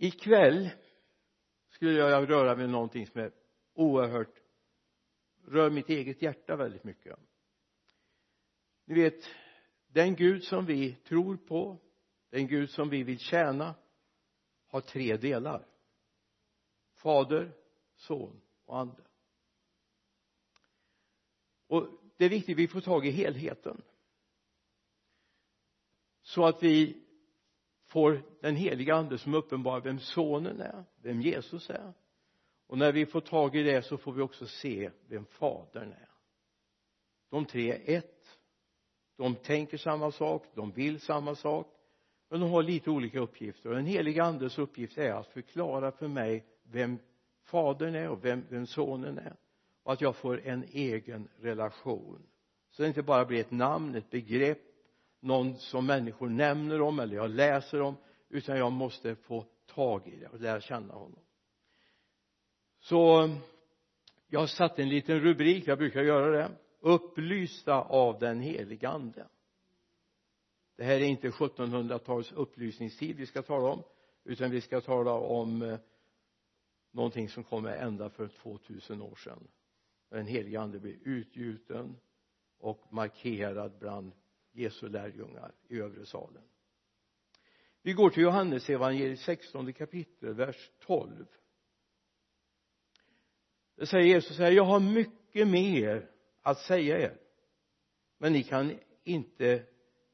ikväll skulle jag röra vid någonting som är oerhört rör mitt eget hjärta väldigt mycket. Ni vet den Gud som vi tror på den Gud som vi vill tjäna har tre delar. Fader, son och ande. Och det är viktigt att vi får tag i helheten. Så att vi får den heliga ande som uppenbarar vem sonen är vem Jesus är. Och när vi får tag i det så får vi också se vem fadern är. De tre är ett. De tänker samma sak de vill samma sak men de har lite olika uppgifter. Och den heliga andes uppgift är att förklara för mig vem fadern är och vem, vem sonen är. Och att jag får en egen relation. Så det inte bara blir ett namn, ett begrepp någon som människor nämner om eller jag läser om utan jag måste få tag i det och lära känna honom. Så jag satte en liten rubrik, jag brukar göra det. Upplysta av den heliga ande. Det här är inte 1700-tals upplysningstid vi ska tala om utan vi ska tala om eh, någonting som kommer ända för 2000 år sedan. När den helige ande blir utgjuten och markerad bland Jesu lärjungar i övre salen. Vi går till Johannes evangeliet 16 kapitel vers 12 det säger Jesus så här jag har mycket mer att säga er men ni kan inte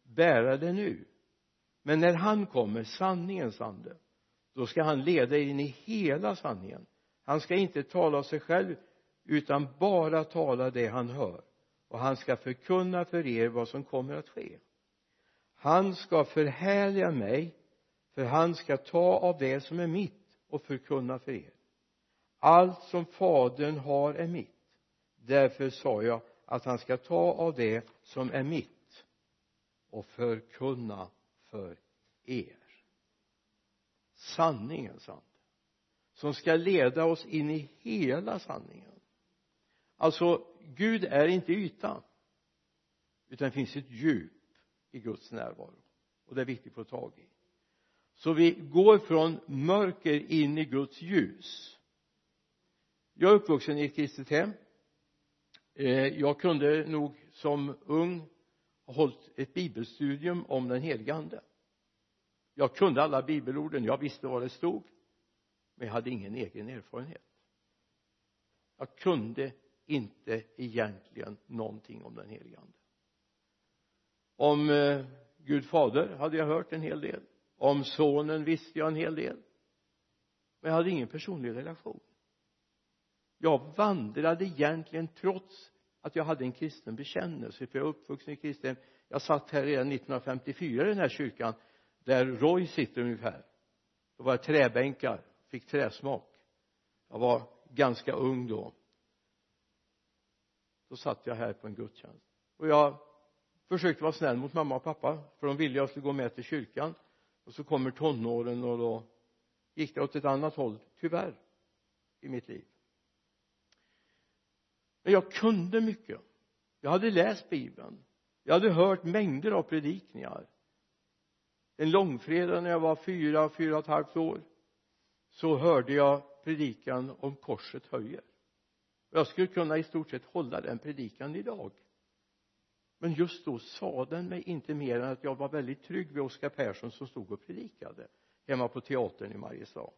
bära det nu. Men när han kommer sanningens ande då ska han leda in i hela sanningen. Han ska inte tala av sig själv utan bara tala det han hör och han ska förkunna för er vad som kommer att ske. Han ska förhärliga mig för han ska ta av det som är mitt och förkunna för er. Allt som fadern har är mitt. Därför sa jag att han ska ta av det som är mitt och förkunna för er. Sanningens ande som ska leda oss in i hela sanningen. Alltså Gud är inte yta utan det finns ett djup i Guds närvaro. Och det är viktigt att få tag i. Så vi går från mörker in i Guds ljus. Jag är uppvuxen i ett kristet hem. Eh, jag kunde nog som ung ha hållit ett bibelstudium om den helige ande. Jag kunde alla bibelorden jag visste vad det stod men jag hade ingen egen erfarenhet. Jag kunde inte egentligen någonting om den helige ande. Om eh, Gud fader hade jag hört en hel del. Om sonen visste jag en hel del. Men jag hade ingen personlig relation. Jag vandrade egentligen trots att jag hade en kristen bekännelse för jag är uppvuxen i kristen. Jag satt här redan 1954 i den här kyrkan där Roy sitter ungefär. Då var det träbänkar fick träsmak. Jag var ganska ung då då satt jag här på en gudstjänst. Och jag försökte vara snäll mot mamma och pappa för de ville jag skulle gå med till kyrkan. Och så kommer tonåren och då gick det åt ett annat håll tyvärr i mitt liv. Men jag kunde mycket. Jag hade läst bibeln. Jag hade hört mängder av predikningar. En långfredag när jag var fyra, fyra och ett halvt år så hörde jag predikan om korset höjer jag skulle kunna i stort sett hålla den predikan idag. Men just då sa den mig inte mer än att jag var väldigt trygg vid Oskar Persson som stod och predikade hemma på teatern i Mariestad.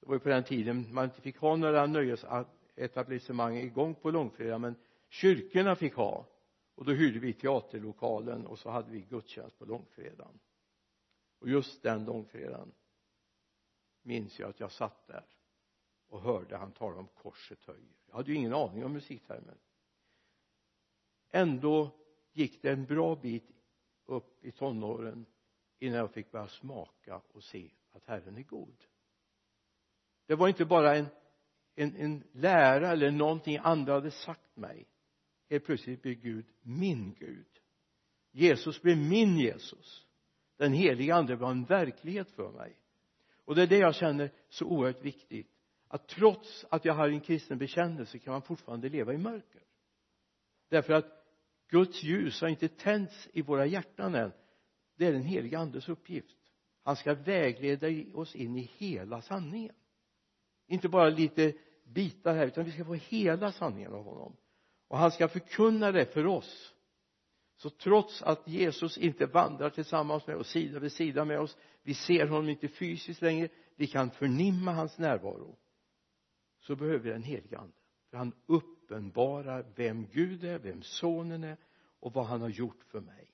Det var ju på den tiden man inte fick ha några nöjesetablissemang igång på långfredag men kyrkorna fick ha. Och då hyrde vi teaterlokalen och så hade vi gudstjänst på långfredagen. Och just den långfredagen minns jag att jag satt där och hörde han tala om korset höjer. Jag hade ju ingen aning om musiktermer ändå gick det en bra bit upp i tonåren innan jag fick börja smaka och se att Herren är god. Det var inte bara en, en, en lära eller någonting andra hade sagt mig. Helt plötsligt blev Gud min Gud. Jesus blev min Jesus. Den heliga ande var en verklighet för mig. Och det är det jag känner så oerhört viktigt att trots att jag har en kristen bekännelse kan man fortfarande leva i mörker. Därför att Guds ljus har inte tänts i våra hjärtan än. Det är den helige andes uppgift. Han ska vägleda oss in i hela sanningen. Inte bara lite bitar här utan vi ska få hela sanningen av honom. Och han ska förkunna det för oss. Så trots att Jesus inte vandrar tillsammans med oss sida vid sida med oss vi ser honom inte fysiskt längre vi kan förnimma hans närvaro så behöver vi den helige ande. För han uppenbarar vem Gud är, vem sonen är och vad han har gjort för mig.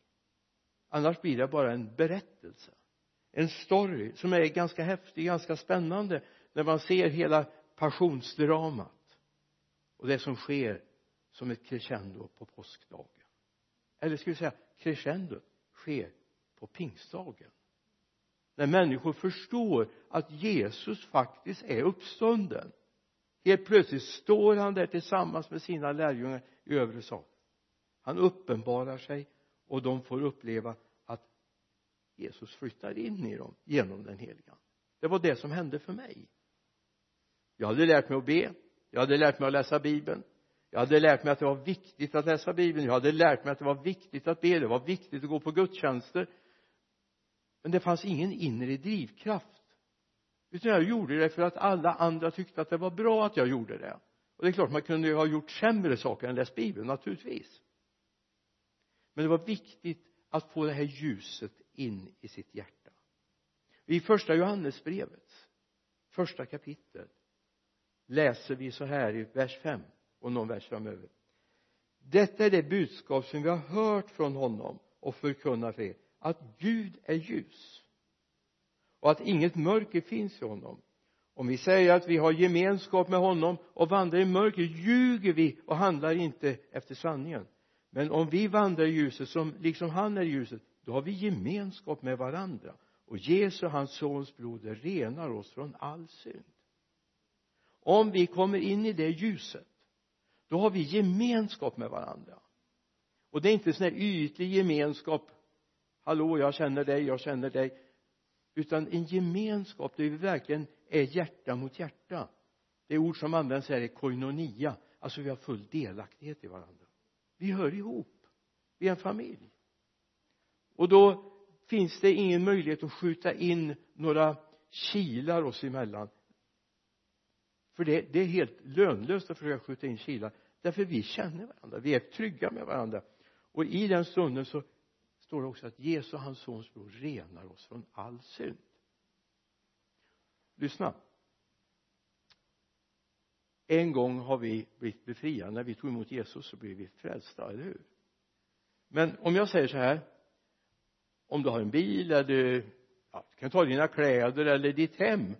Annars blir det bara en berättelse. En story som är ganska häftig, ganska spännande när man ser hela passionsdramat och det som sker som ett crescendo på påskdagen. Eller ska vi säga crescendo sker på pingstdagen. När människor förstår att Jesus faktiskt är uppstånden helt plötsligt står han där tillsammans med sina lärjungar i övre sal. Han uppenbarar sig och de får uppleva att Jesus flyttar in i dem genom den heliga det var det som hände för mig. Jag hade lärt mig att be jag hade lärt mig att läsa bibeln jag hade lärt mig att det var viktigt att läsa bibeln jag hade lärt mig att det var viktigt att be det var viktigt att gå på gudstjänster. Men det fanns ingen inre drivkraft utan jag gjorde det för att alla andra tyckte att det var bra att jag gjorde det. Och det är klart man kunde ju ha gjort sämre saker än läst bibeln naturligtvis. Men det var viktigt att få det här ljuset in i sitt hjärta. I första Johannesbrevet första kapitlet läser vi så här i vers 5 och någon vers framöver. Detta är det budskap som vi har hört från honom och förkunnar för er att Gud är ljus och att inget mörker finns i honom. Om vi säger att vi har gemenskap med honom och vandrar i mörker ljuger vi och handlar inte efter sanningen. Men om vi vandrar i ljuset som liksom han är i ljuset då har vi gemenskap med varandra. Och Jesu hans sons blod renar oss från all synd. Om vi kommer in i det ljuset då har vi gemenskap med varandra. Och det är inte sån här ytlig gemenskap. Hallå jag känner dig, jag känner dig utan en gemenskap där vi verkligen är hjärta mot hjärta. Det ord som används här är koinonia alltså vi har full delaktighet i varandra. Vi hör ihop. Vi är en familj. Och då finns det ingen möjlighet att skjuta in några kilar oss emellan. För det, det är helt lönlöst att försöka skjuta in kilar därför vi känner varandra vi är trygga med varandra. Och i den stunden så står det också att Jesus hans sons blod renar oss från all synd. Lyssna. En gång har vi blivit befriade när vi tog emot Jesus så blev vi frälsta, eller hur? Men om jag säger så här om du har en bil eller ja, du kan ta dina kläder eller ditt hem.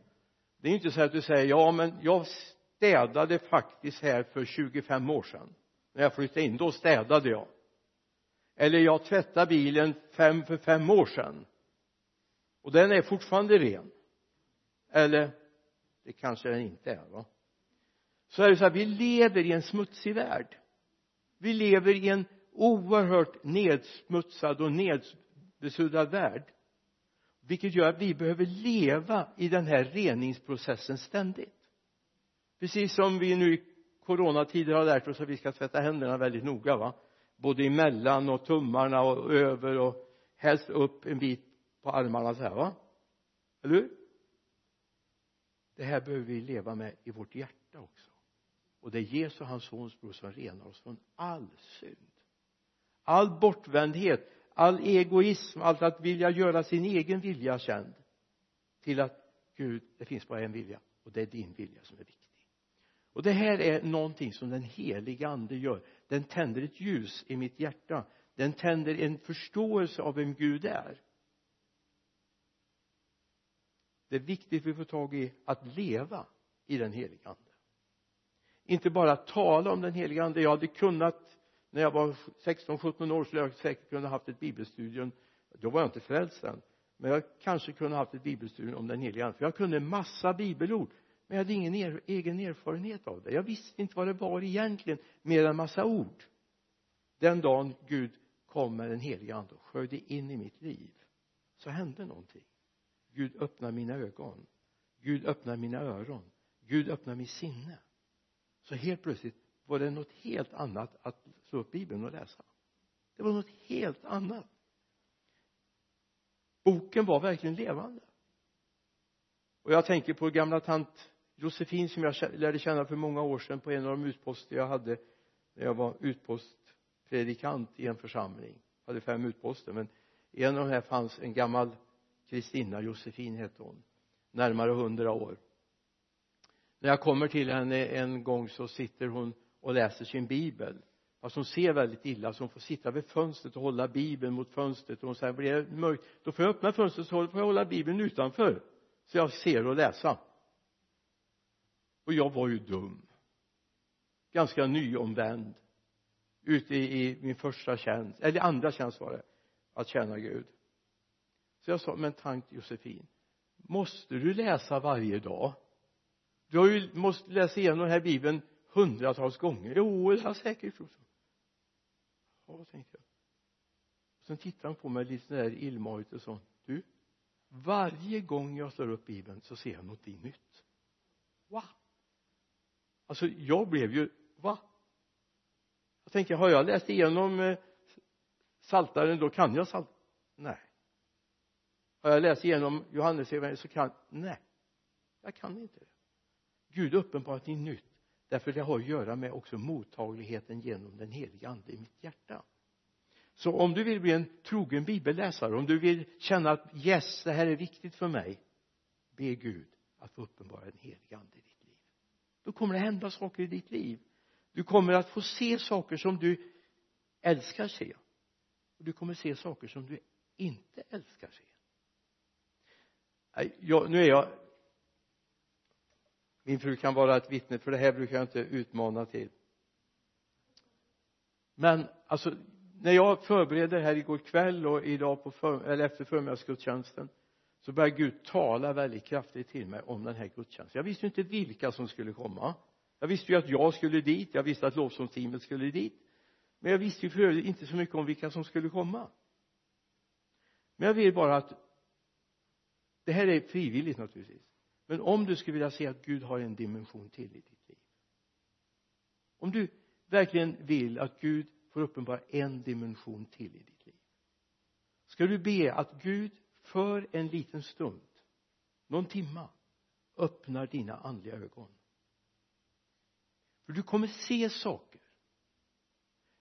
Det är inte så att du säger ja men jag städade faktiskt här för 25 år sedan. När jag flyttade in då städade jag eller jag tvättade bilen fem för fem år sedan. Och den är fortfarande ren. Eller det kanske den inte är va? Så är det så att vi lever i en smutsig värld. Vi lever i en oerhört nedsmutsad och nedbesuddad värld. Vilket gör att vi behöver leva i den här reningsprocessen ständigt. Precis som vi nu i coronatider har lärt oss att vi ska tvätta händerna väldigt noga va? Både emellan och tummarna och över och helst upp en bit på armarna så här va? Eller hur? Det här behöver vi leva med i vårt hjärta också. Och det är Jesus och hans sons blod som renar oss från all synd. All bortvändhet all egoism allt att vilja göra sin egen vilja känd till att Gud det finns bara en vilja och det är din vilja som är viktig. Och det här är någonting som den heliga ande gör den tänder ett ljus i mitt hjärta. Den tänder en förståelse av vem Gud är. Det är viktigt att vi får tag i att leva i den heliga ande. Inte bara tala om den heliga ande. Jag hade kunnat när jag var 16-17 år skulle jag säkert kunnat haft ett bibelstudium. Då var jag inte frälst än. Men jag kanske kunde haft ett bibelstudium om den heliga ande. För jag kunde massa bibelord men jag hade ingen er, egen erfarenhet av det. Jag visste inte vad det var egentligen mer än massa ord. Den dagen Gud kom med den heliga ande och sköljde in i mitt liv så hände någonting. Gud öppnade mina ögon. Gud öppnade mina öron. Gud öppnade mitt sinne. Så helt plötsligt var det något helt annat att slå upp bibeln och läsa. Det var något helt annat. Boken var verkligen levande. Och jag tänker på gamla tant Josefin som jag lärde känna för många år sedan på en av de utposter jag hade när jag var utpostpredikant i en församling. Jag hade fem utposter men i en av de här fanns en gammal Kristina Josefin hette hon närmare hundra år. När jag kommer till henne en gång så sitter hon och läser sin bibel. Fast hon ser väldigt illa så hon får sitta vid fönstret och hålla bibeln mot fönstret. Och hon säger blir det mörkt? Då får jag öppna fönstret så får jag hålla bibeln utanför. Så jag ser och läsa och jag var ju dum. Ganska nyomvänd. Ute i min första tjänst eller andra tjänst var det att tjäna Gud. Så jag sa men tank Josefin måste du läsa varje dag? Du har ju måst läsa igenom den här bibeln hundratals gånger. Jo det har säkert gjort. Ja tänkte jag. Sen tittade han på mig lite sådär illmarigt och sa du varje gång jag slår upp bibeln så ser jag någonting nytt. Va alltså jag blev ju va? Jag tänker har jag läst igenom eh, saltaren då kan jag salt nej. Har jag läst igenom Johannes så kan nej. Jag kan inte det. Gud uppenbarat i nytt. Därför det har att göra med också mottagligheten genom den heliga ande i mitt hjärta. Så om du vill bli en trogen bibelläsare om du vill känna att yes det här är viktigt för mig be Gud att få uppenbara den heliga ande i ditt då kommer det hända saker i ditt liv. Du kommer att få se saker som du älskar se och du kommer se saker som du inte älskar se jag, nu är jag min fru kan vara ett vittne för det här brukar jag inte utmana till. Men alltså när jag förberedde här igår kväll och idag på för, eller efter förmiddagsgudstjänsten så började Gud tala väldigt kraftigt till mig om den här gudstjänsten. Jag visste ju inte vilka som skulle komma. Jag visste ju att jag skulle dit. Jag visste att lovsångsteamet skulle dit. Men jag visste ju för övrigt inte så mycket om vilka som skulle komma. Men jag vill bara att det här är frivilligt naturligtvis. Men om du skulle vilja se att Gud har en dimension till i ditt liv. Om du verkligen vill att Gud får uppenbara en dimension till i ditt liv. Ska du be att Gud för en liten stund någon timma öppnar dina andliga ögon. För du kommer se saker.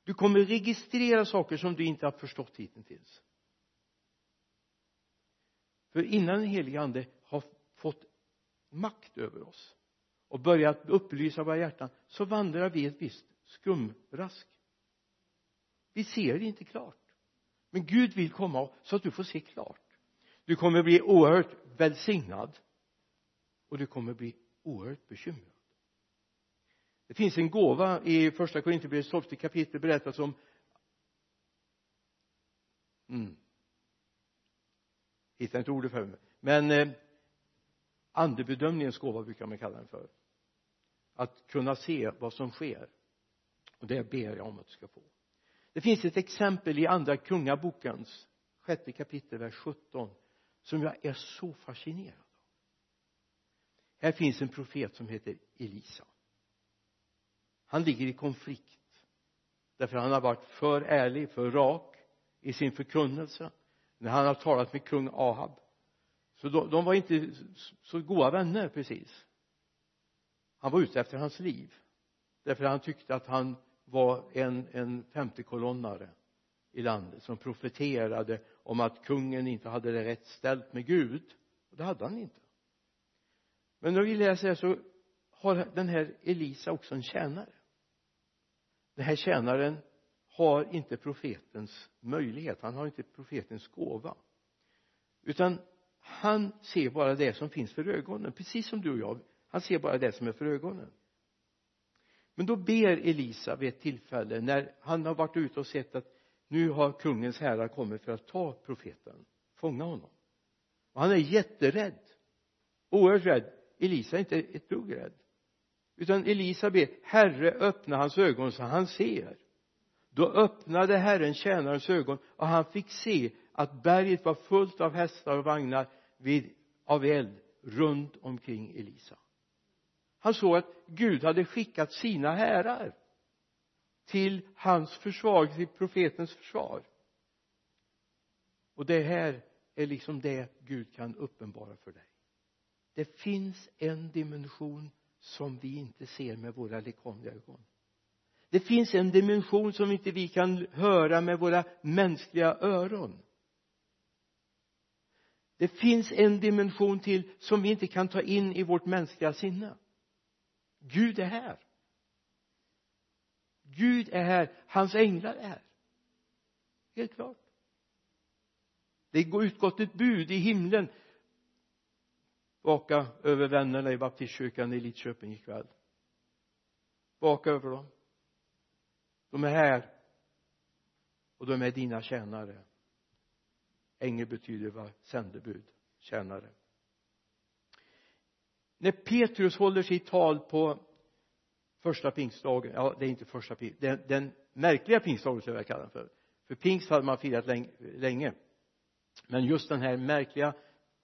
Du kommer registrera saker som du inte har förstått hittills. För innan den helige ande har fått makt över oss och börjat upplysa våra hjärtan så vandrar vi ett visst skumrask. Vi ser inte klart. Men Gud vill komma så att du får se klart du kommer bli oerhört välsignad. Och du kommer bli oerhört bekymrad. Det finns en gåva i första Korinthierbrevets tolfte kapitel berättas om mm. hittar inte ordet för mig. Men eh, andebedömningens gåva brukar man kalla den för. Att kunna se vad som sker. Och det ber jag om att du ska få. Det finns ett exempel i andra kungabokens sjätte kapitel vers 17 som jag är så fascinerad av. Här finns en profet som heter Elisa. Han ligger i konflikt därför han har varit för ärlig, för rak i sin förkunnelse. När han har talat med kung Ahab. Så de, de var inte så goda vänner precis. Han var ute efter hans liv därför han tyckte att han var en, en femtekolonnare i landet som profeterade om att kungen inte hade det rätt ställt med Gud. Och det hade han inte. Men när vi läser säga så har den här Elisa också en tjänare. Den här tjänaren har inte profetens möjlighet. Han har inte profetens gåva. Utan han ser bara det som finns för ögonen precis som du och jag. Han ser bara det som är för ögonen. Men då ber Elisa vid ett tillfälle när han har varit ute och sett att nu har kungens herrar kommit för att ta profeten fånga honom. Och han är jätterädd. Oerhört rädd. Elisa är inte ett dugg rädd. Utan Elisa ber herre öppna hans ögon så han ser. Då öppnade herren tjänarens ögon och han fick se att berget var fullt av hästar och vagnar vid, av eld runt omkring Elisa. Han såg att Gud hade skickat sina härar till hans försvar, till profetens försvar. Och det här är liksom det Gud kan uppenbara för dig. Det finns en dimension som vi inte ser med våra lekamliga ögon det finns en dimension som inte vi kan höra med våra mänskliga öron. Det finns en dimension till som vi inte kan ta in i vårt mänskliga sinne. Gud är här. Gud är här, hans änglar är här. Helt klart. Det går utgått ett bud i himlen. Vaka över vännerna i baptistkyrkan i Lidköping ikväll. Vaka över dem. De är här. Och de är dina tjänare. Ängel betyder vad? Sändebud. Tjänare. När Petrus håller sitt tal på första pingstdagen. Ja det är inte första pingstdagen, den, den märkliga pingstdagen som jag kallar den för. För pingst hade man firat länge. Men just den här märkliga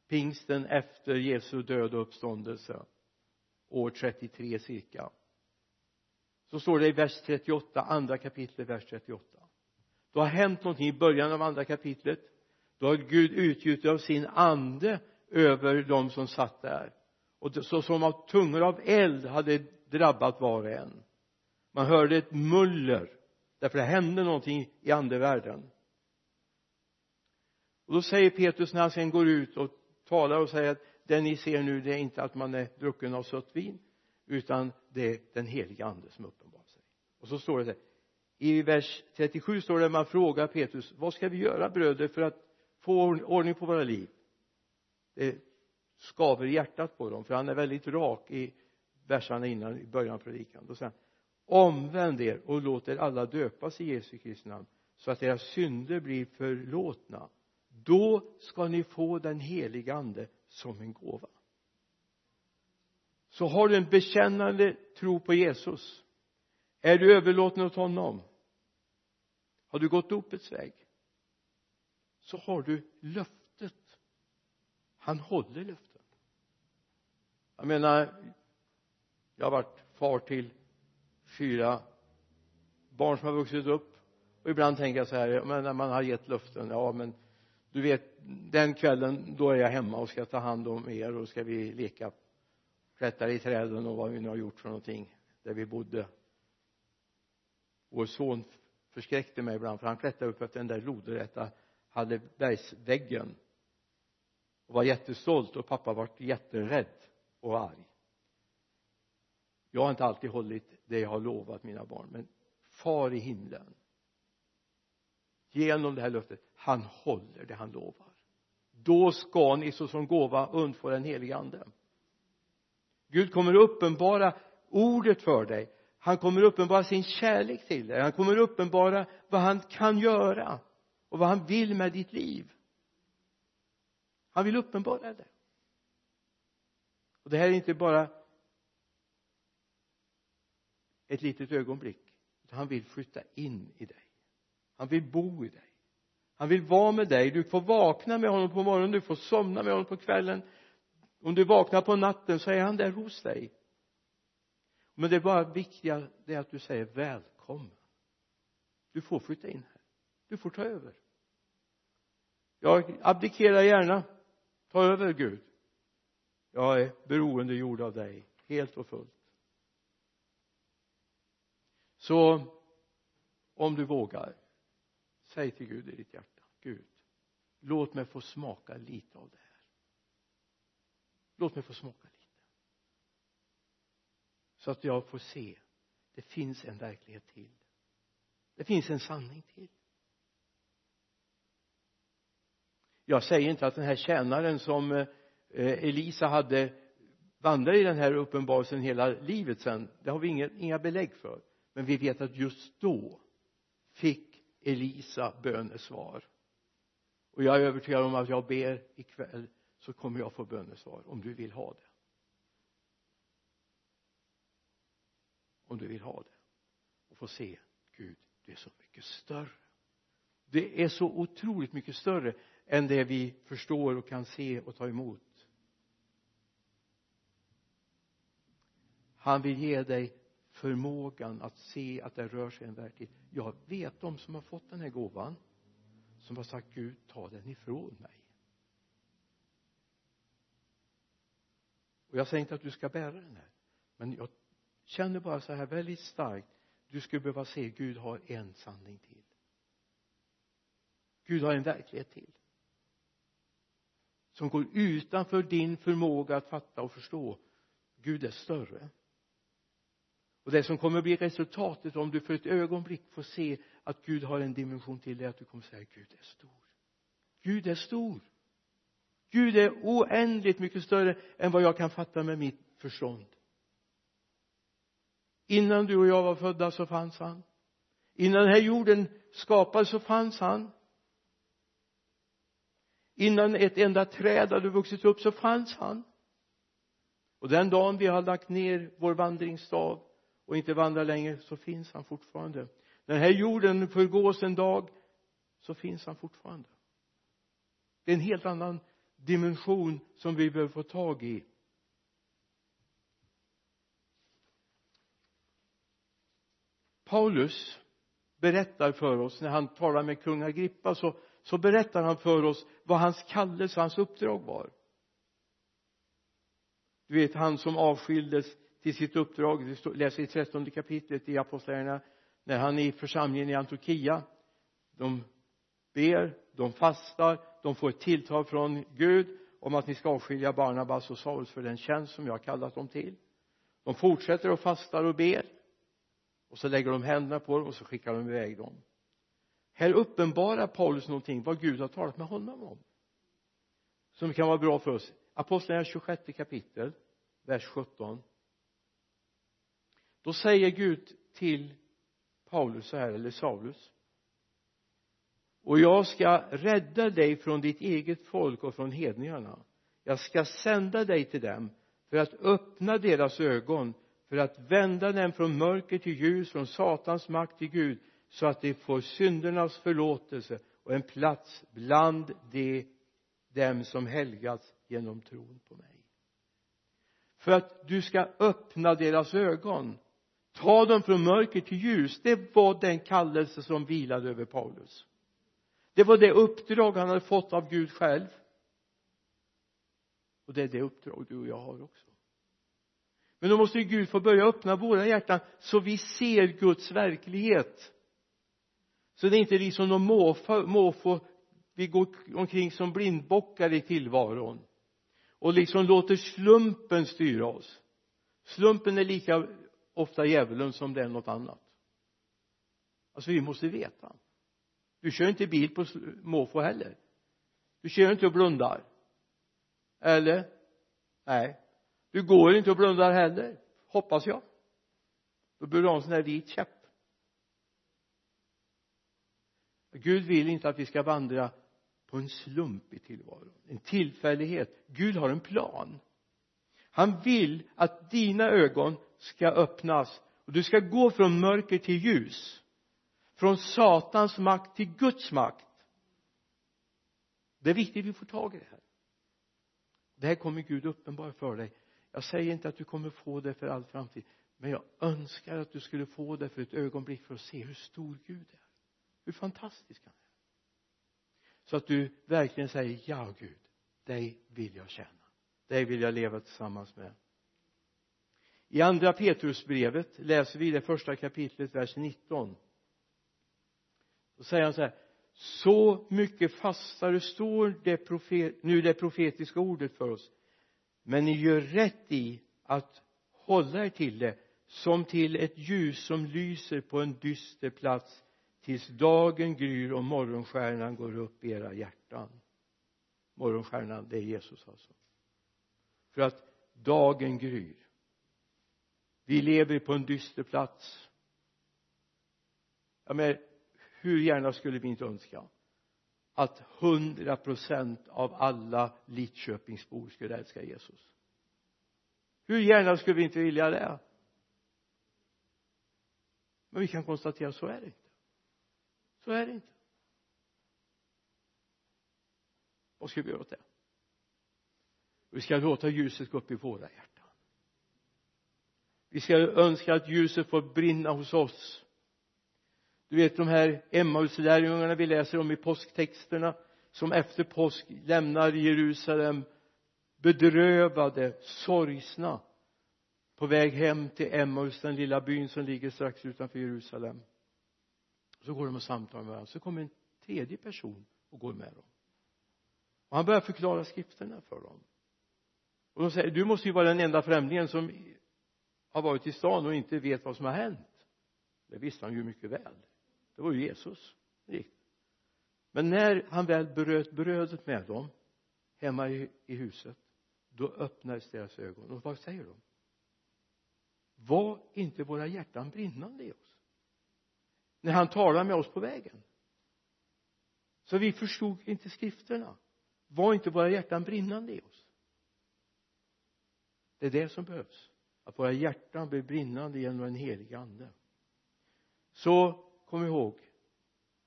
pingsten efter Jesu död och uppståndelse år 33 cirka så står det i vers 38 andra kapitlet vers 38 då har hänt någonting i början av andra kapitlet. Då har Gud utgjutit av sin ande över dem som satt där. Och så som av tungor av eld hade drabbat var och en. Man hörde ett muller därför det hände någonting i andevärlden. Och då säger Petrus när han sen går ut och talar och säger att det ni ser nu det är inte att man är drucken av sött vin utan det är den heliga ande som uppenbarar sig. Och så står det så här. I vers 37 står det man frågar Petrus vad ska vi göra bröder för att få ordning på våra liv? Det skaver i hjärtat på dem för han är väldigt rak i verserna innan i början av predikan. Då säger han omvänd er och låt er alla döpas i Jesu Kristi namn så att era synder blir förlåtna. Då ska ni få den heliga ande som en gåva. Så har du en bekännande tro på Jesus. Är du överlåten åt honom? Har du gått dopets väg? Så har du löftet. Han håller löftet. jag menar jag har varit far till fyra barn som har vuxit upp. Och ibland tänker jag så här men när man har gett löften ja men du vet den kvällen då är jag hemma och ska ta hand om er och ska vi leka klättra i träden och vad vi nu har gjort för någonting där vi bodde. Vår son förskräckte mig ibland för han klättrade upp efter den där lodräta Hallebergsväggen och var jättestolt och pappa var jätterädd och arg jag har inte alltid hållit det jag har lovat mina barn men far i himlen. Genom det här löftet han håller det han lovar. Då ska ni såsom gåva undfå den helige ande. Gud kommer uppenbara ordet för dig. Han kommer uppenbara sin kärlek till dig. Han kommer uppenbara vad han kan göra och vad han vill med ditt liv. Han vill uppenbara det. Och det här är inte bara ett litet ögonblick. Utan han vill flytta in i dig. Han vill bo i dig. Han vill vara med dig. Du får vakna med honom på morgonen. Du får somna med honom på kvällen. Om du vaknar på natten så är han där hos dig. Men det är bara viktiga det är att du säger välkommen. Du får flytta in här. Du får ta över. Jag abdikerar gärna. Ta över Gud. Jag är beroendegjord av dig helt och fullt så om du vågar säg till Gud i ditt hjärta Gud låt mig få smaka lite av det här. Låt mig få smaka lite. Så att jag får se det finns en verklighet till. Det finns en sanning till. Jag säger inte att den här tjänaren som eh, Elisa hade vandrat i den här uppenbarelsen hela livet sen det har vi inga, inga belägg för men vi vet att just då fick Elisa bönesvar. Och jag är övertygad om att jag ber ikväll så kommer jag få bönesvar om du vill ha det. Om du vill ha det. Och få se Gud det är så mycket större. Det är så otroligt mycket större än det vi förstår och kan se och ta emot. Han vill ge dig förmågan att se att det rör sig en verklighet. Jag vet de som har fått den här gåvan som har sagt Gud ta den ifrån mig. Och jag säger inte att du ska bära den här men jag känner bara så här väldigt starkt du skulle behöva se Gud har en sanning till. Gud har en verklighet till som går utanför din förmåga att fatta och förstå. Gud är större och det som kommer bli resultatet om du för ett ögonblick får se att Gud har en dimension till är att du kommer säga Gud är stor. Gud är stor. Gud är oändligt mycket större än vad jag kan fatta med mitt förstånd. Innan du och jag var födda så fanns han. Innan den här jorden skapades så fanns han. Innan ett enda träd hade vuxit upp så fanns han. Och den dagen vi har lagt ner vår vandringsstav och inte vandrar längre så finns han fortfarande. När den här jorden förgås en dag så finns han fortfarande. Det är en helt annan dimension som vi behöver få tag i. Paulus berättar för oss när han talar med kung Agrippa så, så berättar han för oss vad hans kallelse, hans uppdrag var. Du vet han som avskildes till sitt uppdrag. Vi läser i trettonde kapitlet i apostlagärningarna. När han i församlingen i Antiochia de ber, de fastar, de får ett tilltal från Gud om att ni ska avskilja Barnabas och Saulus för den tjänst som jag har kallat dem till. De fortsätter och fastar och ber. Och så lägger de händerna på dem och så skickar de iväg dem. Här uppenbarar Paulus någonting vad Gud har talat med honom om som kan vara bra för oss. Apostlagärningarna 26 kapitel vers 17 då säger Gud till Paulus så här eller Saulus. Och jag ska rädda dig från ditt eget folk och från hedningarna. Jag ska sända dig till dem för att öppna deras ögon för att vända dem från mörker till ljus från satans makt till Gud så att de får syndernas förlåtelse och en plats bland de dem som helgats genom tron på mig. För att du ska öppna deras ögon ta dem från mörker till ljus. Det var den kallelse som vilade över Paulus. Det var det uppdrag han hade fått av Gud själv. Och det är det uppdrag du och jag har också. Men då måste ju Gud få börja öppna våra hjärtan så vi ser Guds verklighet. Så det är inte liksom någon måfå, måfå vi går omkring som blindbockar i tillvaron och liksom låter slumpen styra oss. Slumpen är lika ofta djävulen som det är något annat. Alltså vi måste veta. Du kör inte bil på måfå heller. Du kör inte och blundar. Eller? Nej. Du går inte och blundar heller hoppas jag. Då bör du ha en sån här vit käpp. Gud vill inte att vi ska vandra på en slump i tillvaron en tillfällighet. Gud har en plan. Han vill att dina ögon ska öppnas. Och du ska gå från mörker till ljus. Från satans makt till Guds makt. Det är viktigt att vi får tag i det här. Det här kommer Gud uppenbara för dig. Jag säger inte att du kommer få det för all framtid men jag önskar att du skulle få det för ett ögonblick för att se hur stor Gud är. Hur fantastisk han är. Så att du verkligen säger ja Gud dig vill jag tjäna. Dig vill jag leva tillsammans med i andra Petrusbrevet läser vi det första kapitlet vers 19 då säger han så här så mycket fastare står det profet, nu det profetiska ordet för oss men ni gör rätt i att hålla er till det som till ett ljus som lyser på en dyster plats tills dagen gryr och morgonstjärnan går upp i era hjärtan. Morgonstjärnan det är Jesus alltså. För att dagen gryr vi lever på en dyster plats. Ja men hur gärna skulle vi inte önska att hundra procent av alla Lidköpingsbor skulle älska Jesus? Hur gärna skulle vi inte vilja det? Men vi kan konstatera så är det inte. Så är det inte. Vad ska vi göra åt det? Vi ska låta ljuset gå upp i våra hjärtan vi ska önska att ljuset får brinna hos oss. Du vet de här Emmauslärjungarna vi läser om i påsktexterna som efter påsk lämnar Jerusalem bedrövade, sorgsna på väg hem till Emmaus, den lilla byn som ligger strax utanför Jerusalem. Så går de och samtalar med varandra. Så kommer en tredje person och går med dem. Och han börjar förklara skrifterna för dem. Och de säger du måste ju vara den enda främlingen som har varit i stan och inte vet vad som har hänt. Det visste han ju mycket väl. Det var ju Jesus men när han väl bröt brödet med dem hemma i, i huset då öppnades deras ögon. Och vad säger de? Var inte våra hjärtan brinnande i oss? När han talade med oss på vägen. Så vi förstod inte skrifterna. Var inte våra hjärtan brinnande i oss? Det är det som behövs att våra hjärtan blir brinnande genom den helige ande. Så kom ihåg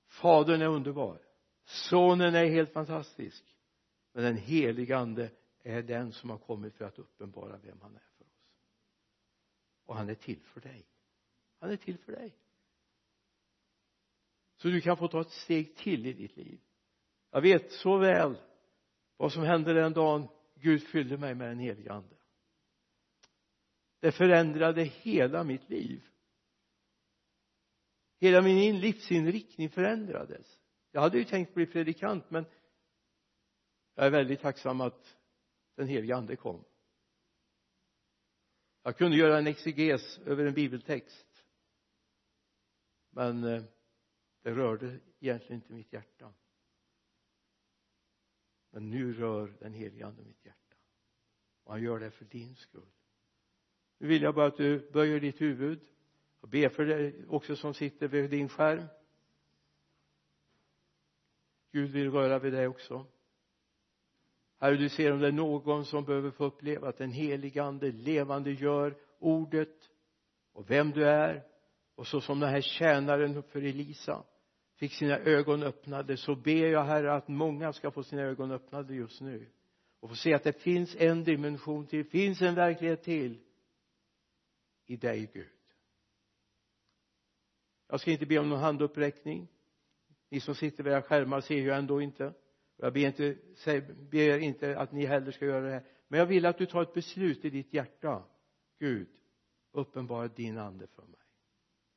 fadern är underbar. Sonen är helt fantastisk. Men den helige ande är den som har kommit för att uppenbara vem han är för oss. Och han är till för dig. Han är till för dig. Så du kan få ta ett steg till i ditt liv. Jag vet så väl vad som hände den dagen Gud fyllde mig med den helige ande det förändrade hela mitt liv. Hela min livsinriktning förändrades. Jag hade ju tänkt bli predikant men jag är väldigt tacksam att den helige ande kom. Jag kunde göra en exeges över en bibeltext men eh, det rörde egentligen inte mitt hjärta. Men nu rör den helige ande mitt hjärta och han gör det för din skull nu vill jag bara att du böjer ditt huvud och ber för dig också som sitter vid din skärm. Gud vill röra vid dig också. Herre du ser om det är någon som behöver få uppleva att den helige ande levande gör ordet och vem du är. Och så som den här tjänaren för Elisa fick sina ögon öppnade så ber jag herre att många ska få sina ögon öppnade just nu. Och få se att det finns en dimension till, finns en verklighet till i dig Gud. Jag ska inte be om någon handuppräckning. Ni som sitter vid era skärmar ser ju ändå inte. Jag ber inte, ber inte att ni heller ska göra det här. Men jag vill att du tar ett beslut i ditt hjärta. Gud uppenbara din ande för mig.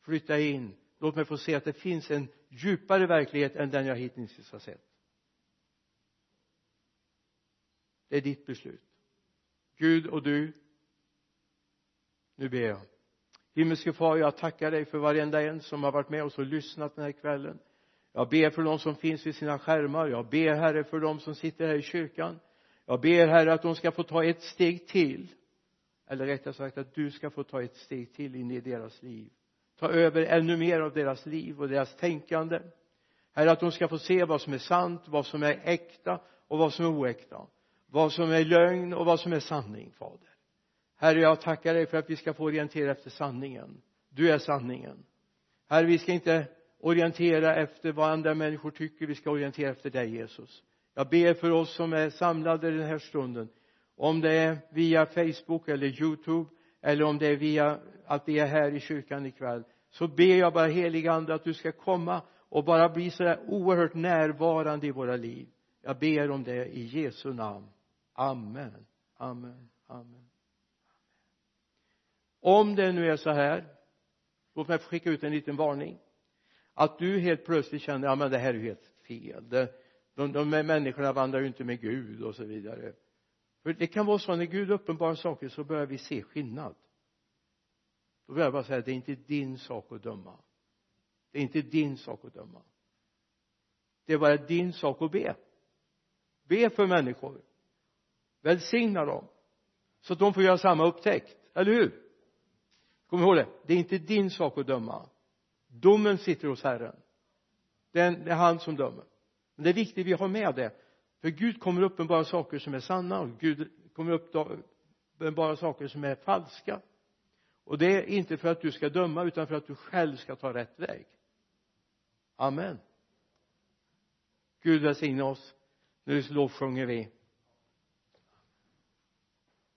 Flytta in. Låt mig få se att det finns en djupare verklighet än den jag hittills har sett. Det är ditt beslut. Gud och du nu ber jag. Himmelske far jag tackar dig för varenda en som har varit med oss och lyssnat den här kvällen. Jag ber för de som finns vid sina skärmar. Jag ber herre för de som sitter här i kyrkan. Jag ber herre att de ska få ta ett steg till. Eller rättare sagt att du ska få ta ett steg till in i deras liv. Ta över ännu mer av deras liv och deras tänkande. Herre att de ska få se vad som är sant vad som är äkta och vad som är oäkta. Vad som är lögn och vad som är sanning fader herre jag tackar dig för att vi ska få orientera efter sanningen. Du är sanningen. Herre vi ska inte orientera efter vad andra människor tycker vi ska orientera efter dig Jesus. Jag ber för oss som är samlade den här stunden om det är via Facebook eller Youtube eller om det är via att vi är här i kyrkan ikväll så ber jag bara heliga ande att du ska komma och bara bli så där oerhört närvarande i våra liv. Jag ber om det i Jesu namn. Amen. Amen. Amen om det nu är så här låt mig skicka ut en liten varning. Att du helt plötsligt känner ja men det här är ju helt fel. Det, de, de människorna vandrar ju inte med Gud och så vidare. För det kan vara så när Gud uppenbarar saker så börjar vi se skillnad. Då vill jag bara säga det är inte din sak att döma. Det är inte din sak att döma. Det är bara din sak att be. Be för människor. Välsigna dem. Så att de får göra samma upptäckt, eller hur? Kom ihåg det. Det är inte din sak att döma. Domen sitter hos Herren. Det är han som dömer. Men det är viktigt att vi har med det. För Gud kommer uppenbara saker som är sanna och Gud kommer uppenbara saker som är falska. Och det är inte för att du ska döma utan för att du själv ska ta rätt väg. Amen. Gud välsigne oss. Nu lovsjunger vi.